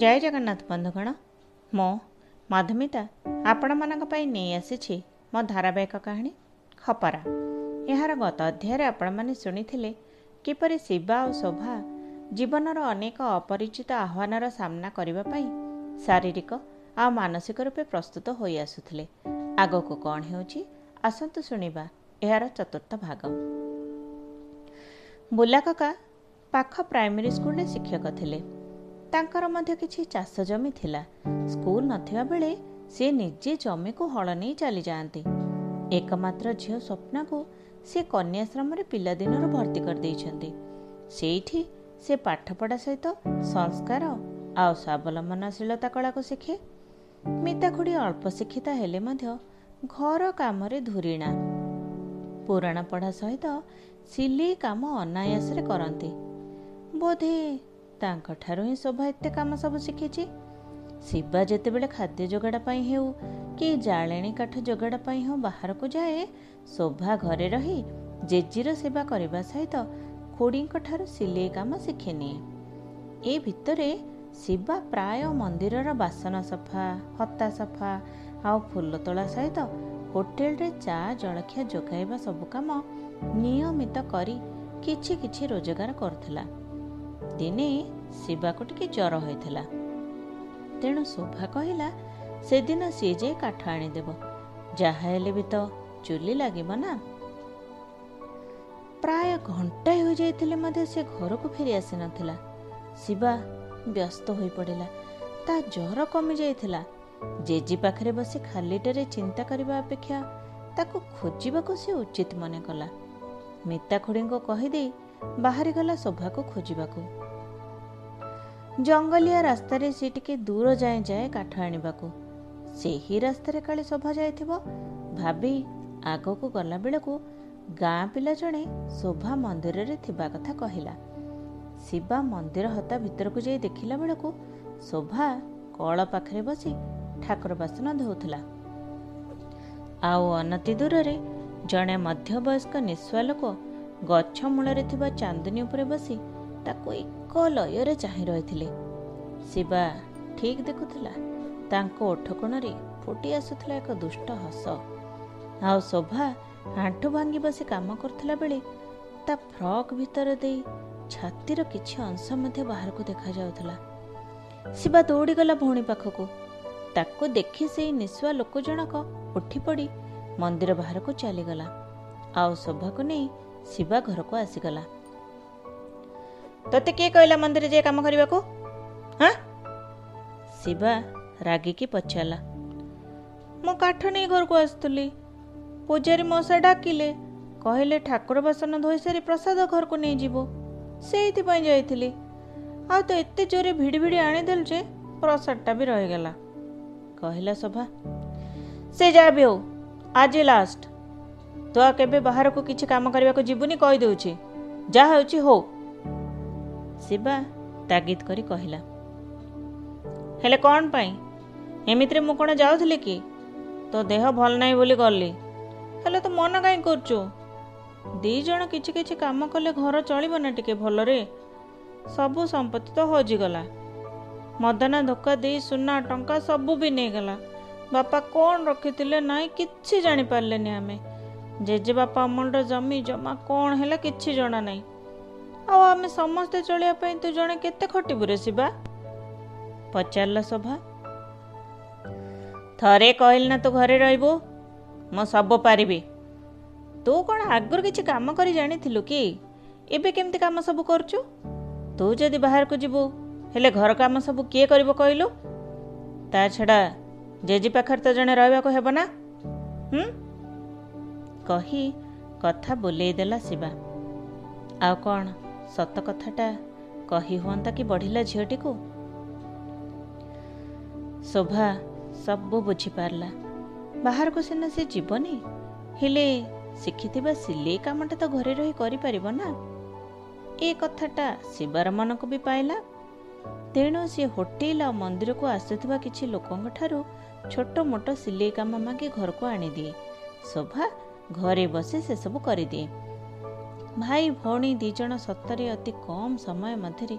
ଜୟ ଜଗନ୍ନାଥ ବନ୍ଧୁଗଣ ମୁଁ ମଧୁମିତା ଆପଣମାନଙ୍କ ପାଇଁ ନେଇ ଆସିଛି ମୋ ଧାରାବାହିକ କାହାଣୀ ଖପରା। ଏହାର ଗତ ଅଧ୍ୟାୟରେ ଆପଣମାନେ ଶୁଣିଥିଲେ କିପରି ଶିବା ଓ ଶୋଭା ଜୀବନର ଅନେକ ଅପରିଚିତ ଆହ୍ୱାନର ସାମ୍ନା କରିବା ପାଇଁ ଶାରୀରିକ ଆଉ ମାନସିକ ରୂପେ ପ୍ରସ୍ତୁତ ହୋଇ ଆସୁଥିଲେ। ଆଗକୁ କ'ଣ ହେଉଛି ଆସନ୍ତୁ ଶୁଣିବା ଏହାର ଚତୁର୍ଥ ଭାଗ। ବୁଲା କକା ପାଖ ପ୍ରାଇମେରୀ ସ୍କୁଲରେ ଶିକ୍ଷକ ଥିଲେ। ତାଙ୍କର ମଧ୍ୟ କିଛି ଚାଷ ଜମି ଥିଲା। ସ୍କୁଲ ନଥିବା ବେଳେ ସେ ନିଜେ ଜମିକୁ ହଳ ନେଇ ଚାଲିଯାଆନ୍ତି। ଏକମାତ୍ର ଝିଅ ସ୍ୱପ୍ନାକୁ ସେ କନ୍ୟାଶ୍ରମରେ ପିଲାଦିନରୁ ଭର୍ତ୍ତି କରିଦେଇଛନ୍ତି। ସେଇଠି ସେ ପାଠପଢ଼ା ସହିତ ସଂସ୍କାର ଆଉ ସ୍ୱାବଲମ୍ବନଶୀଳତା କଳାକୁ ଶିଖେ। ମିତା ଖୁଡ଼ି ଅଳ୍ପ ଶିକ୍ଷିତା ହେଲେ ମଧ୍ୟ ଘର କାମରେ ଧୁରିଣା। ପୁରାଣ ପଢ଼ା ସହିତ ସିଲେଇ କାମ ଅନାୟାସରେ କରନ୍ତି। ବୋଧେ ତାଙ୍କଠାରୁ ହିଁ ଶୋଭା ଏତେ କାମ ସବୁ ଶିଖିଛି। ଶିବା ଯେତେବେଳେ ଖାଦ୍ୟ ଯୋଗାଡ଼ ପାଇଁ ହେଉ କି ଜାଳେଣୀ କାଠ ଯୋଗାଡ଼ ପାଇଁ ହେଉ ବାହାରକୁ ଯାଏ ଶୋଭା ଘରେ ରହି ଜେଜିର ସେବା କରିବା ସହିତ ଖୁଡ଼ିଙ୍କ ଠାରୁ ସିଲେଇ କାମ ଶିଖିନିଏ ଏ ଭିତରେ ଶିବା ପ୍ରାୟ ମନ୍ଦିରର ବାସନ ସଫା ହତା ସଫା ଆଉ ଫୁଲ ତୋଳା ସହିତ ହୋଟେଲରେ ଚା ଜଳଖିଆ ଯୋଗାଇବା ସବୁ କାମ ନିୟମିତ କରି କିଛି କିଛି ରୋଜଗାର କରୁଥିଲା। ଦିନେ ଶିବାକୁ ଟିକେ ଜ୍ୱର ହୋଇଥିଲା। ତେଣୁ ଶୋଭା କହିଲା ସେଦିନ ସିଏ ଯାଇ କାଠ ଆଣିଦେବ ଯାହା ହେଲେ ବି ତ ଚୁଲି ଲାଗିବ ନା। ପ୍ରାୟ ଘଣ୍ଟାଏ ହୋଇଯାଇଥିଲେ ମଧ୍ୟ ସେ ଘରକୁ ଫେରି ଆସିନଥିଲା। ଶିବା ବ୍ୟସ୍ତ ହୋଇପଡ଼ିଲା। ତା ଜ୍ୱର କମିଯାଇଥିଲା। ଜେଜି ପାଖରେ ବସି ଖାଲିଟାରେ ଚିନ୍ତା କରିବା ଅପେକ୍ଷା ତାକୁ ଖୋଜିବାକୁ ସେ ଉଚିତ ମନେ କଲା ମିତା ଖୁଡ଼ିଙ୍କୁ କହିଦେଇ ବାହାରିଗଲା ଶୋଭାକୁ ଖୋଜିବାକୁ। ଜଙ୍ଗଲିଆ ରାସ୍ତାରେ ସେ ଟିକେ ଦୂର ଯାଏଁ ଯାଏ କାଠ ଆଣିବାକୁ। ସେହି ରାସ୍ତାରେ କାଳେ ଶୋଭା ଯାଇଥିବ। ଭାବି ଆଗକୁ ଗଲାବେଳକୁ ଗାଁ ପିଲା ଜଣେ ଶୋଭା ମନ୍ଦିରରେ ଥିବା କଥା କହିଲା। ଶିବା ମନ୍ଦିର ହତା ଭିତରକୁ ଯାଇ ଦେଖିଲା ବେଳକୁ ଶୋଭା କଳ ପାଖରେ ବସି ଠାକୁର ବାସନ ଧୋଉଥିଲା। ଆଉ ଅନତି ଦୂରରେ ଜଣେ ମଧ୍ୟବୟସ୍କ ନିଃଶ୍ଵା ଲୋକ ଗଛ ମୂଳରେ ଥିବା ଚାନ୍ଦନୀ ଉପରେ ବସି ତାକୁ ଲୟରେ ଚାହିଁ ରହିଥିଲେ। ଶିବା ଠିକ୍ ଦେଖୁଥିଲା ତାଙ୍କ ଓଠ କୋଣରେ ଫୁଟି ଆସୁଥିଲା ଏକ ଦୁଷ୍ଟ ହସ। ଆଉ ଶୋଭା ଆଣ୍ଠୁ ଭାଙ୍ଗି ବସି କାମ କରୁଥିଲା ବେଳେ ତା ଫ୍ରକ୍ ଭିତର ଦେଇ ଛାତିର କିଛି ଅଂଶ ମଧ୍ୟ ବାହାରକୁ ଦେଖାଯାଉଥିଲା। ଶିବା ଦୌଡ଼ିଗଲା ଭଉଣୀ ପାଖକୁ। ତାକୁ ଦେଖି ସେଇ ନିଶୁଆ ଲୋକ ଜଣକ ଉଠି ପଡ଼ି ମନ୍ଦିର ବାହାରକୁ ଚାଲିଗଲା। ଆଉ ଶୋଭାକୁ ନେଇ ଶିବା ଘରକୁ ଆସିଗଲା। ତତେ କିଏ କହିଲା ମନ୍ଦିର ଯାଇ କାମ କରିବାକୁ? ହଁ? ଶିବା ରାଗିକି ପଚାରିଲା। ମୁଁ କାଠ ନେଇ ଘରକୁ ଆସିଥିଲି। ପୂଜାରୀ ମଶା ଡାକିଲେ କହିଲେ ଠାକୁର ବାସନ ଧୋଇ ସାରି ପ୍ରସାଦ ଘରକୁ ନେଇଯିବ। ସେଇଥିପାଇଁ ଯାଇଥିଲି। ଆଉ ତ ଏତେ ଜୋରେ ଭିଡ଼ି ଭିଡ଼ି ଆଣିଦେଲୁ ଯେ ପ୍ରସାଦଟା ବି ରହିଗଲା। କହିଲା ଶୋଭା ସେ ଯାହା ବି ହଉ ଆଜି ଲାଷ୍ଟ ତୁ ଆଉ କେବେ ବାହାରକୁ କିଛି କାମ କରିବାକୁ ଯିବୁନି କହିଦେଉଛି। ଯାହା ହେଉଛି ହଉ। ଶିବା ତାଗିଦ କରି କହିଲା ହେଲେ କ'ଣ ପାଇଁ? ଏମିତିରେ ମୁଁ କ'ଣ ଯାଉଥିଲି କି? ତୋ ଦେହ ଭଲ ନାହିଁ ବୋଲି ଗଲି। ହେଲେ ତୁ ମନ କାହିଁ କରୁଛୁ? ଦି ଜଣ କିଛି କିଛି କାମ କଲେ ଘର ଚଳିବ ନା ଟିକେ ଭଲରେ? ସବୁ ସମ୍ପତ୍ତି ତ ହଜିଗଲା। ମଦନା ଧୋକା ଦେଇ ସୁନା ଟଙ୍କା ସବୁ ବି ନେଇଗଲା। ବାପା କ'ଣ ରଖିଥିଲେ ନାହିଁ କିଛି ଜାଣିପାରିଲେନି ଆମେ। ଜେଜେ ବାପା ଅମଳର ଜମି ଜମା କ'ଣ ହେଲା କିଛି ଜଣା ନାହିଁ। ଆଉ ଆମେ ସମସ୍ତେ ଚଳିବା ପାଇଁ ତୁ ଜଣେ କେତେ ଖଟିବୁ ରେ ଶିବା? ପଚାରିଲା ଶୋଭା। ଥରେ କହିଲି ନା ତୁ ଘରେ ରହିବୁ ମୁଁ ସବୁ ପାରିବି। ତୁ କ'ଣ ଆଗରୁ କିଛି କାମ କରି ଜାଣିଥିଲୁ କି? ଏବେ କେମିତି କାମ ସବୁ କରୁଛୁ? ତୁ ଯଦି ବାହାରକୁ ଯିବୁ ହେଲେ ଘର କାମ ସବୁ କିଏ କରିବ କହିଲୁ? ତା ଛଡ଼ା ଜେଜି ପାଖରେ ତ ଜଣେ ରହିବାକୁ ହେବ ନା? କହି କଥା ବୁଲେଇ ଦେଲା ଶିବା। ଆଉ କ'ଣ? ସତ କଥାଟା କହି ହୁଅନ୍ତା କି ବଢ଼ିଲା ଝିଅଟିକୁ? ଶୋଭା ସବୁ ବୁଝିପାରିଲା। ବାହାରକୁ ସିନା ସେ ଯିବନି ହେଲେ ଶିଖିଥିବା ସିଲେଇ କାମଟା ତ ଘରେ ରହି କରିପାରିବ ନା? ଏ କଥାଟା ଶିବାର ମନକୁ ବି ପାଇଲା। ତେଣୁ ସେ ହୋଟେଲ ଆଉ ମନ୍ଦିରକୁ ଆସୁଥିବା କିଛି ଲୋକଙ୍କ ଠାରୁ ଛୋଟ ମୋଟ ସିଲେଇ କାମ ମାଗି ଘରକୁ ଆଣିଦିଏ। ଶୋଭା ଘରେ ବସି ସେସବୁ କରିଦିଏ। ଭାଇ ଭଉଣୀ ଦୁଇ ଜଣ ସତରେ ଅତି କମ୍ ସମୟ ମଧ୍ୟରେ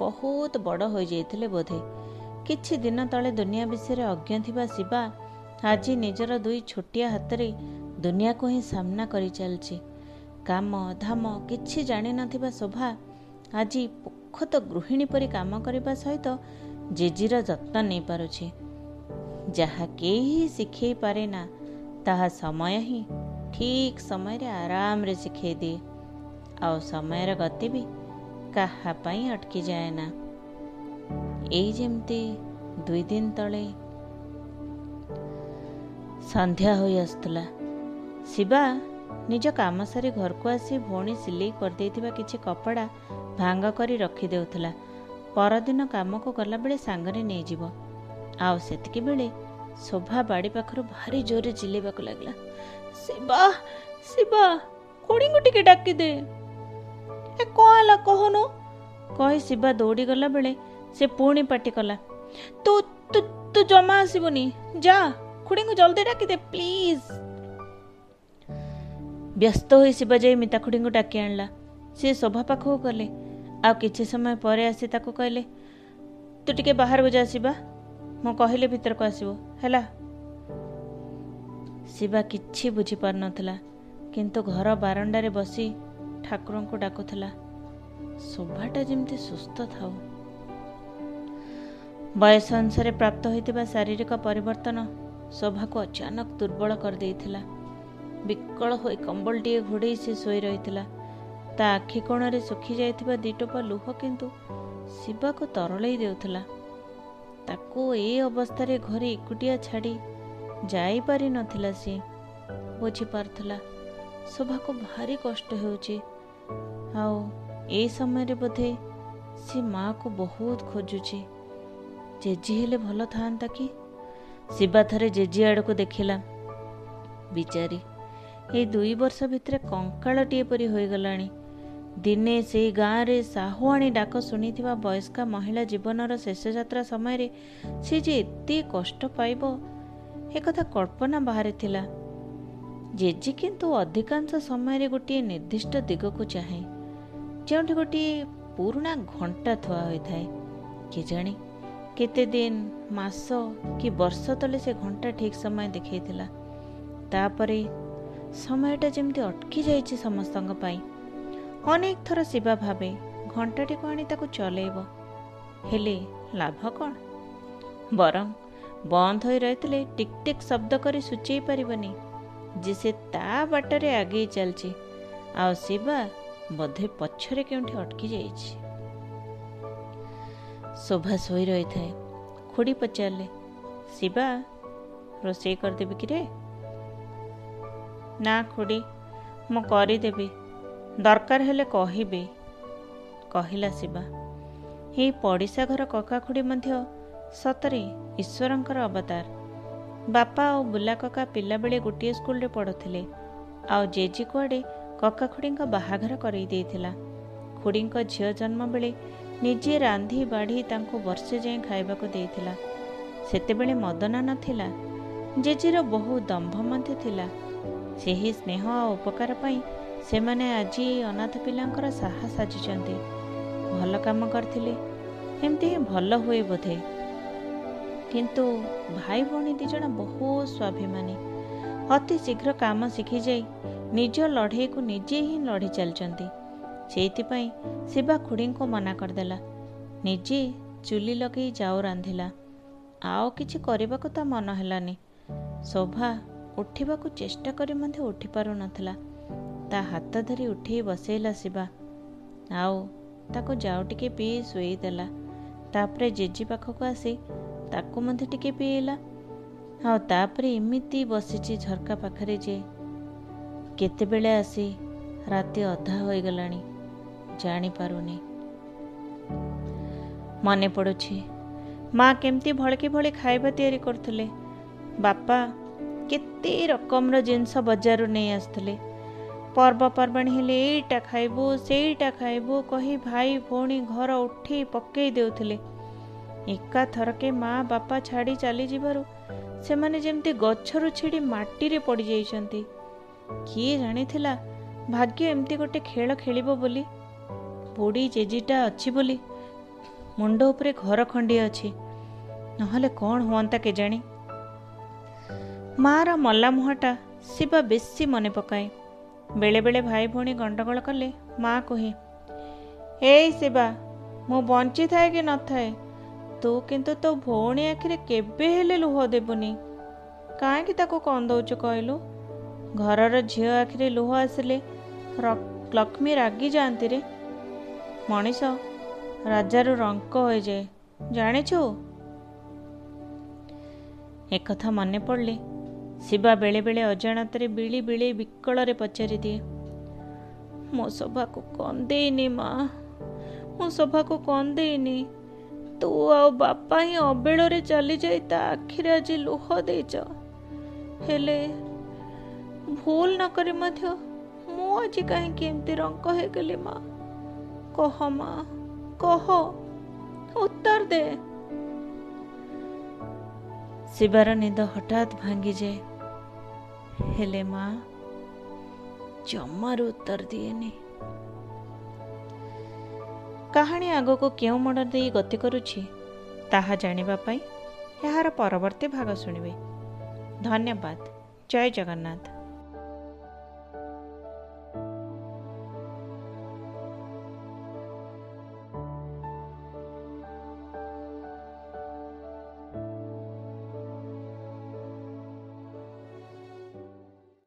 ବହୁତ ବଡ଼ ହୋଇଯାଇଥିଲେ ବୋଧେ। କିଛି ଦିନ ତଳେ ଦୁନିଆ ବିଷୟରେ ଅଜ୍ଞ ଥିବା ଶିବା ଆଜି ନିଜର ଦୁଇ ଛୋଟିଆ ହାତରେ ଦୁନିଆକୁ ହିଁ ସାମ୍ନା କରିଚାଲିଛି କାମ ଧାମ କିଛି ଜାଣିନଥିବା ଶୋଭା ଆଜି ପୋଖତ ଗୃହିଣୀ ପରି କାମ କରିବା ସହିତ ଜେଜିର ଯତ୍ନ ନେଇପାରୁଛି ଯାହା କେହି ଶିଖେଇ ପାରେ ନା ତାହା ସମୟ ହିଁ ଠିକ୍ ସମୟରେ ଆରାମରେ ଶିଖେଇ ଦିଏ। ଆଉ ସମୟର ଗତି ବି କାହା ପାଇଁ ଅଟକିଯାଏ ନା। ଏଇ ଯେମିତି ଦୁଇ ଦିନ ତଳେ ସନ୍ଧ୍ୟା ହୋଇ ଆସୁଥିଲା। ଶିବା ନିଜ କାମ ସାରି ଘରକୁ ଆସି ଭଉଣୀ ସିଲେଇ କରିଦେଇଥିବା କିଛି କପଡ଼ା ଭାଙ୍ଗ କରି ରଖିଦେଉଥିଲା ପରଦିନ କାମକୁ ଗଲାବେଳେ ସାଙ୍ଗରେ ନେଇଯିବ। ଆଉ ସେତିକି ବେଳେ ଶୋଭା ବାଡ଼ି ପାଖରୁ ଭାରି ଜୋରରେ ଚିଲେଇବାକୁ ଲାଗିଲା। ଶିବା ଶିବା ଖୁଡ଼ିଙ୍କୁ ଟିକେ ଡାକିଦେ। ଏ କ'ଣ ହେଲା କହୁନୁ କହି ଶିବା ଦୌଡ଼ି ଗଲା ବେଳେ ସେ ପୁଣି ପାଟି କଲା ତୁ ତୁ ତୁ ଜମା ଆସିବୁନି। ଯା ଖୁଡ଼ିଙ୍କୁ ଜଲ୍ଦି ଡାକିଦେ ପ୍ଲିଜ୍. ବ୍ୟସ୍ତ ହୋଇ ଶିବା ଯାଇ ମିତା ଖୁଡ଼ିଙ୍କୁ ଡାକି ଆଣିଲା। ସିଏ ଶୋଭା ପାଖକୁ ଗଲେ। ଆଉ କିଛି ସମୟ ପରେ ଆସି ତାକୁ କହିଲେ ତୁ ଟିକେ ବାହାରକୁ ଯା ଶିବା। ମୁଁ କହିଲେ ଭିତରକୁ ଆସିବ। ହେଲା? ଶିବା କିଛି ବୁଝିପାରୁନଥିଲା। କିନ୍ତୁ ଘର ବାରଣ୍ଡାରେ ବସି ଠାକୁରଙ୍କୁ ଡାକୁଥିଲା ଶୋଭାଟା ଯେମିତି ସୁସ୍ଥ ଥାଉ। ବୟସ ଅନୁସାରେ ପ୍ରାପ୍ତ ହୋଇଥିବା ଶାରୀରିକ ପରିବର୍ତ୍ତନ ଶୋଭାକୁ ଅଚାନକ ଦୁର୍ବଳ କରିଦେଇଥିଲା। ବିକଳ ହୋଇ କମ୍ବଳଟିଏ ଘୋଡ଼େଇ ସେ ଶୋଇ ରହିଥିଲା। ତା ଆଖି କୋଣରେ ଶୁଖି ଯାଇଥିବା ଦିଟୋପା ଲୁହ କିନ୍ତୁ ଶିବାକୁ ତରଳେଇ ଦେଉଥିଲା। ତାକୁ ଏ ଅବସ୍ଥାରେ ଘରେ ଏକୁଟିଆ ଛାଡ଼ି ଯାଇପାରି ନଥିଲା ସିଏ। ବୁଝିପାରୁଥିଲା ଶୋଭାକୁ ଭାରି କଷ୍ଟ ହେଉଛି। ଆଉ ଏଇ ସମୟରେ ବୋଧେ ସେ ମାଆକୁ ବହୁତ ଖୋଜୁଛି। ଜେଜି ହେଲେ ଭଲ ଥାଆନ୍ତା କି? ଶିବା ଥରେ ଜେଜି ଆଡ଼କୁ ଦେଖିଲା। ବିଚାରୀ ଏଇ ଦୁଇ ବର୍ଷ ଭିତରେ କଙ୍କାଳଟିଏ ପରି ହୋଇଗଲାଣି। ଦିନେ ସେଇ ଗାଁରେ ସାହୁଆଣୀ ଡାକ ଶୁଣିଥିବା ବୟସ୍କା ମହିଳା ଜୀବନର ଶେଷ ଯାତ୍ରା ସମୟରେ ସେ ଯେ ଏତେ କଷ୍ଟ ପାଇବ ଏକଥା କଳ୍ପନା ବାହାରେ ଥିଲା। ଜେଜି କିନ୍ତୁ ଅଧିକାଂଶ ସମୟରେ ଗୋଟିଏ ନିର୍ଦ୍ଦିଷ୍ଟ ଦିଗକୁ ଚାହେଁ ଯେଉଁଠି ଗୋଟିଏ ପୁରୁଣା ଘଣ୍ଟା ଥୁଆ ହୋଇଥାଏ। କେଜାଣି କେତେ ଦିନ ମାସ କି ବର୍ଷ ତଳେ ସେ ଘଣ୍ଟା ଠିକ୍ ସମୟ ଦେଖେଇଥିଲା। ତାପରେ ସମୟଟା ଯେମିତି ଅଟକି ଯାଇଛି ସମସ୍ତଙ୍କ ପାଇଁ। ଅନେକ ଥର ଶିବା ଭାବେ ଘଣ୍ଟାଟିକୁ ଆଣି ତାକୁ ଚଲେଇବ। ହେଲେ ଲାଭ କ'ଣ? ବରଂ ବନ୍ଦ ହୋଇ ରହିଥିଲେ ଟିକ୍ ଟିକ୍ ଶବ୍ଦ କରି ସୂଚେଇ ପାରିବନି। ଯେ ସେ ତା ବାଟରେ ଆଗେଇ ଚାଲିଛି ଆଉ ଶିବା ବୋଧେ ପଛରେ କେଉଁଠି ଅଟକି ଯାଇଛି ଶୋଭା ଶୋଇ ରହିଥାଏ ଖୁଡ଼ି ପଚାରିଲେ ଶିବା ରୋଷେଇ କରିଦେବି କିରେ ନା ଖୁଡ଼ି ମୁଁ କରିଦେବି ଦରକାର ହେଲେ କହିବି କହିଲା ଶିବା ଏଇ ପଡ଼ିଶା ଘର କକା ଖୁଡ଼ି ମଧ୍ୟ ସତରେ ଈଶ୍ୱରଙ୍କର ଅବତାର ବାପା ଆଉ ବୁଲା କକା ପିଲାବେଳେ ଗୋଟିଏ ସ୍କୁଲରେ ପଢ଼ୁଥିଲେ। ଆଉ ଜେଜି କୁଆଡ଼େ କକା ଖୁଡ଼ିଙ୍କ ବାହାଘର କରେଇ ଦେଇଥିଲା। ଖୁଡ଼ିଙ୍କ ଝିଅ ଜନ୍ମ ବେଳେ ନିଜେ ରାନ୍ଧି ବାଢ଼ି ତାଙ୍କୁ ବର୍ଷେ ଯାଏଁ ଖାଇବାକୁ ଦେଇଥିଲା। ସେତେବେଳେ ମଦନା ନଥିଲା। ଜେଜେର ବହୁ ଦମ୍ଭ ମଧ୍ୟ ଥିଲା। ସେହି ସ୍ନେହ ଆଉ ଉପକାର ପାଇଁ ସେମାନେ ଆଜି ଅନାଥ ପିଲାଙ୍କର ସାହା ସାଜିଛନ୍ତି। ଭଲ କାମ କରିଥିଲେ। ଏମିତି ହିଁ ଭଲ ହୁଏ ବୋଧେ। କିନ୍ତୁ ଭାଇ ଭଉଣୀ ଦୁଇ ଜଣ ବହୁତ ସ୍ୱାଭିମାନୀ। ଅତି ଶୀଘ୍ର କାମ ଶିଖିଯାଇ ନିଜ ଲଢ଼େଇକୁ ନିଜେ ହିଁ ଲଢ଼ି ଚାଲିଛନ୍ତି। ସେଇଥିପାଇଁ ଶିବା ଖୁଡ଼ିଙ୍କୁ ମନା କରିଦେଲା। ନିଜେ ଚୁଲି ଲଗେଇ ଯାଉ ରାନ୍ଧିଲା। ଆଉ କିଛି କରିବାକୁ ତା ମନ ହେଲାନି। ଶୋଭା ଉଠିବାକୁ ଚେଷ୍ଟା କରି ମଧ୍ୟ ଉଠି ପାରୁନଥିଲା। ତା ହାତ ଧରି ଉଠେଇ ବସେଇଲା ଶିବା। ଆଉ ତାକୁ ଯାଉ ଟିକେ ପିଇ ଶୋଇଦେଲା। ତାପରେ ଜେଜି ପାଖକୁ ଆସି ତାକୁ ମଧ୍ୟ ଟିକେ ପିଏଇଲା ଆଉ ତାପରେ ଏମିତି ବସିଛି ଝରକା ପାଖରେ ଯେ କେତେବେଳେ ଆସି ରାତି ଅଧା ହୋଇଗଲାଣି ଜାଣିପାରୁନି ମନେ ପଡ଼ୁଛି ମା କେମିତି ଭଳକି ଭଳି ଖାଇବା ତିଆରି କରୁଥିଲେ। ବାପା କେତେ ରକମର ଜିନିଷ ବଜାରରୁ ନେଇ ଆସୁଥିଲେ। ପର୍ବପର୍ବାଣି ହେଲେ ଏଇଟା ଖାଇବୁ ସେଇଟା ଖାଇବୁ କହି ଭାଇ ଭଉଣୀ ଘର ଉଠେଇ ପକେଇ ଦେଉଥିଲେ। ଏକାଥରକେ ମା ବାପା ଛାଡ଼ି ଚାଲିଯିବାରୁ ସେମାନେ ଯେମିତି ଗଛରୁ ଛିଡ଼ି ମାଟିରେ ପଡ଼ିଯାଇଛନ୍ତି। କିଏ ଜାଣିଥିଲା ଭାଗ୍ୟ ଏମିତି ଗୋଟେ ଖେଳ ଖେଳିବ ବୋଲି? ବୁଢ଼ୀ ଜେଜିଟା ଅଛି ବୋଲି। ମୁଣ୍ଡ ଉପରେ ଘର ଖଣ୍ଡିଏ ଅଛି। ନହେଲେ କ'ଣ ହୁଅନ୍ତା କେଜାଣି? ମାଆର ମଲା ମୁହଁଟା ଶିବା ବେଶୀ ମନେ ପକାଏ। ବେଳେବେଳେ ଭାଇ ଭଉଣୀ ଗଣ୍ଡଗୋଳ କଲେ ମା କୁହେ ଏଇ ଶିବା ମୁଁ ବଞ୍ଚିଥାଏ କି ନଥାଏ? ତୁ କିନ୍ତୁ ତୋ ଭଉଣୀ ଆଖିରେ କେବେ ହେଲେ ଲୁହ ଦେବୁନି। କାହିଁକି ତାକୁ କନ୍ଦଉଛୁ କହିଲୁ? ଘରର ଝିଅ ଆଖିରେ ଲୁହ ଆସିଲେ ଲକ୍ଷ୍ମୀ ରାଗି ଯାଆନ୍ତି ରେ। ମଣିଷ ରାଜାରୁ ରଙ୍କ ହୋଇଯାଏ ଜାଣିଛୁ? ଏକଥା ମନେ ପଡ଼ିଲେ ଶିବା ବେଳେବେଳେ ଅଜାଣତରେ ବିଳି ବିଳି ବିକଳରେ ପଚାରିଦିଏ। ମୋ ସଭାକୁ କନ୍ଦେଇନି ମା ମୁଁ ସଭାକୁ କନ୍ଦେଇନି। ତୁ ଆଉ ବାପା ହିଁ ଅବେଳରେ ଚାଲିଯାଇ ତା ଆଖିରେ ଆଜି ଲୁହ ଦେଇଛ ହେଲେ ଭୁଲ ନ କରି ମଧ୍ୟ ମୁଁ ଆଜି କାହିଁକି ଏମିତି ରଙ୍କ ହେଇଗଲି ମା? କହ ମା କହ ଉତ୍ତର ଦେ। ଶିବାର ନିଦ ହଠାତ୍ ଭାଙ୍ଗିଯାଏ। ହେଲେ ମା ଜମାରୁ ଉତ୍ତର ଦିଏନି। କାହାଣୀ ଆଗକୁ କେଉଁ ମୋଡ଼ ଦେଇ ଗତି କରୁଛି ତାହା ଜାଣିବା ପାଇଁ ଏହାର ପରବର୍ତ୍ତୀ ଭାଗ ଶୁଣିବେ। ଧନ୍ୟବାଦ। ଜୟ ଜଗନ୍ନାଥ।